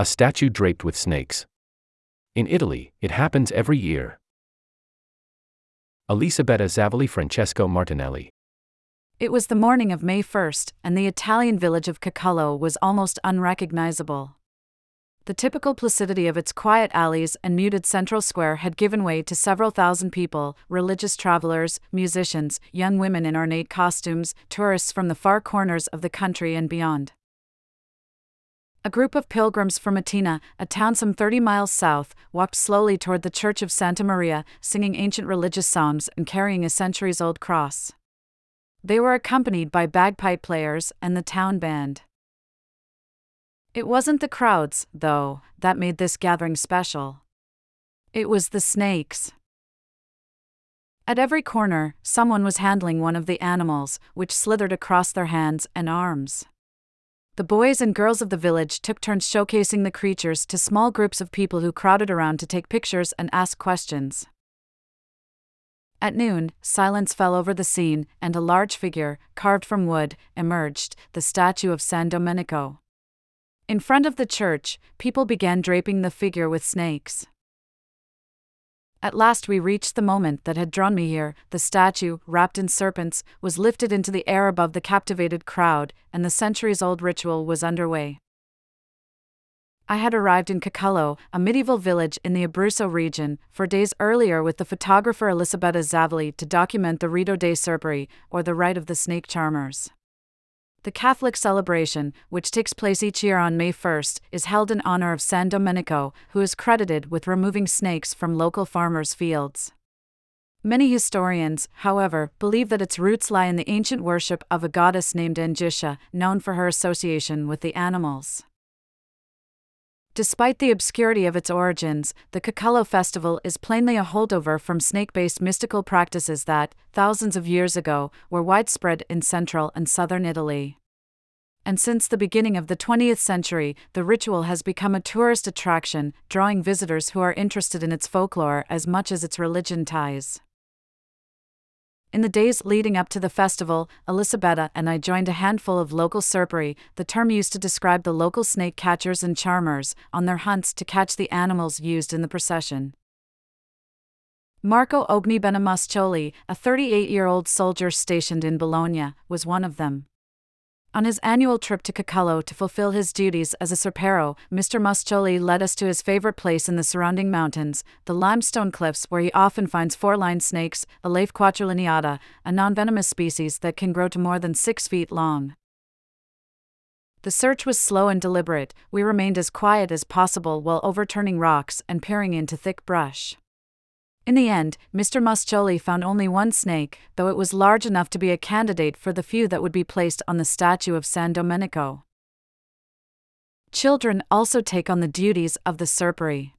A statue draped with snakes. In Italy, it happens every year. Elisabetta Zavoli Francesco Martinelli. It was the morning of May 1st, and the Italian village of Cocullo was almost unrecognizable. The typical placidity of its quiet alleys and muted central square had given way to several thousand people religious travelers, musicians, young women in ornate costumes, tourists from the far corners of the country and beyond. A group of pilgrims from Mattina, a town some 30 miles south, walked slowly toward the church of Santa Maria, singing ancient religious songs and carrying a centuries old cross. They were accompanied by bagpipe players and the town band. It wasn't the crowds, though, that made this gathering special. It was the snakes. At every corner, someone was handling one of the animals, which slithered across their hands and arms. The boys and girls of the village took turns showcasing the creatures to small groups of people who crowded around to take pictures and ask questions. At noon, silence fell over the scene, and a large figure, carved from wood, emerged the statue of San Domenico. In front of the church, people began draping the figure with snakes. At last we reached the moment that had drawn me here. The statue, wrapped in serpents, was lifted into the air above the captivated crowd, and the centuries old ritual was underway. I had arrived in Cocullo, a medieval village in the Abruzzo region, four days earlier with the photographer Elisabetta Zavoli to document the Rito dei Serpari, or the rite of the snake charmers. The Catholic celebration, which takes place each year on May 1st, is held in honor of San Domenico, who is credited with removing snakes from local farmers' fields. Many historians, however, believe that its roots lie in the ancient worship of a goddess named Angitia, known for her association with the animals. Despite the obscurity of its origins, the Cocullo festival is plainly a holdover from snake based mystical practices that, thousands of years ago, were widespread in central and southern Italy. And since the beginning of the 20th century, the ritual has become a tourist attraction, drawing visitors who are interested in its folklore as much as its religion ties. In the days leading up to the festival, Elisabetta and I joined a handful of local serpari, the term used to describe the local snake catchers and charmers, on their hunts to catch the animals used in the procession. Marco Ognibene Mascioli, a 38 year old soldier stationed in Bologna, was one of them. On his annual trip to Cocullo to fulfill his duties as a serparo, Mr. Mascioli led us to his favorite place in the surrounding mountains, the limestone cliffs where he often finds four-lined snakes, a Elaphe quadrilineata, a non-venomous species that can grow to more than six feet long. The search was slow and deliberate, we remained as quiet as possible while overturning rocks and peering into thick brush. In the end, Mr. Mascioli found only one snake, though it was large enough to be a candidate for the few that would be placed on the statue of San Domenico. Children also take on the duties of the serpari.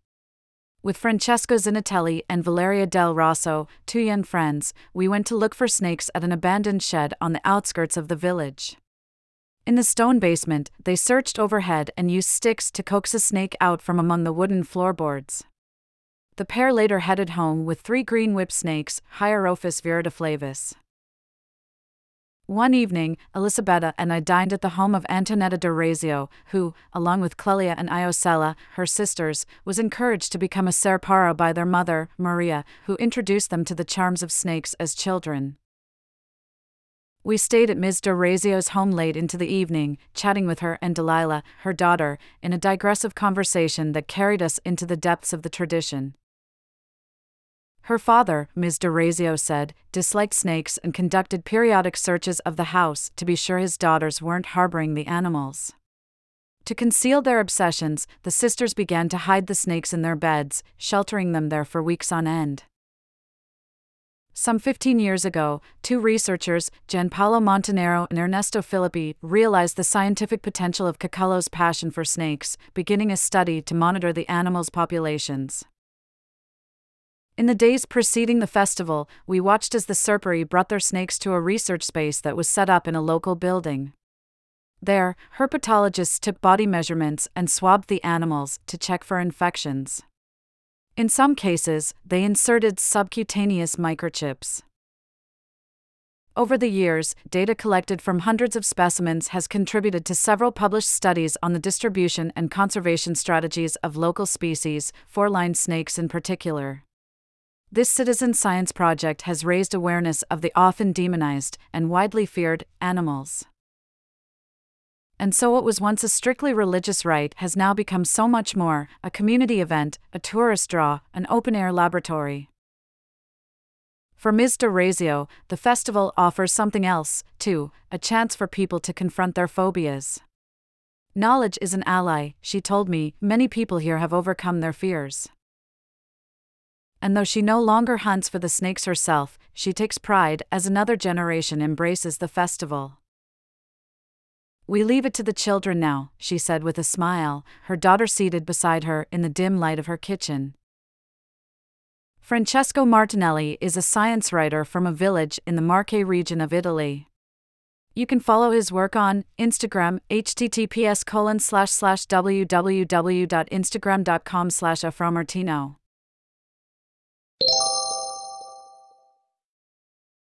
With Francesco Zinatelli and Valeria del Rosso, two young friends, we went to look for snakes at an abandoned shed on the outskirts of the village. In the stone basement, they searched overhead and used sticks to coax a snake out from among the wooden floorboards. The pair later headed home with three green whip snakes, Hierophis viridiflavus. One evening, Elisabetta and I dined at the home of Antonetta d'Orazio, who, along with Clelia and Iosella, her sisters, was encouraged to become a serparo by their mother, Maria, who introduced them to the charms of snakes as children. We stayed at Ms. d'Orazio's home late into the evening, chatting with her and Delilah, her daughter, in a digressive conversation that carried us into the depths of the tradition. Her father, Ms. d'Orazio said, disliked snakes and conducted periodic searches of the house to be sure his daughters weren't harboring the animals. To conceal their obsessions, the sisters began to hide the snakes in their beds, sheltering them there for weeks on end. Some 15 years ago, two researchers, Gianpaolo Montanaro and Ernesto Filippi, realized the scientific potential of Cocullo's passion for snakes, beginning a study to monitor the animals' populations. In the days preceding the festival, we watched as the Serpari brought their snakes to a research space that was set up in a local building. There, herpetologists took body measurements and swabbed the animals to check for infections. In some cases, they inserted subcutaneous microchips. Over the years, data collected from hundreds of specimens has contributed to several published studies on the distribution and conservation strategies of local species, four lined snakes in particular. This citizen science project has raised awareness of the often demonized and widely feared animals. And so, what was once a strictly religious rite has now become so much more a community event, a tourist draw, an open air laboratory. For Ms. D'Orazio, the festival offers something else, too a chance for people to confront their phobias. Knowledge is an ally, she told me, many people here have overcome their fears and though she no longer hunts for the snakes herself, she takes pride as another generation embraces the festival. We leave it to the children now, she said with a smile, her daughter seated beside her in the dim light of her kitchen. Francesco Martinelli is a science writer from a village in the Marche region of Italy. You can follow his work on Instagram, https www.instagram.com slash afromartino. you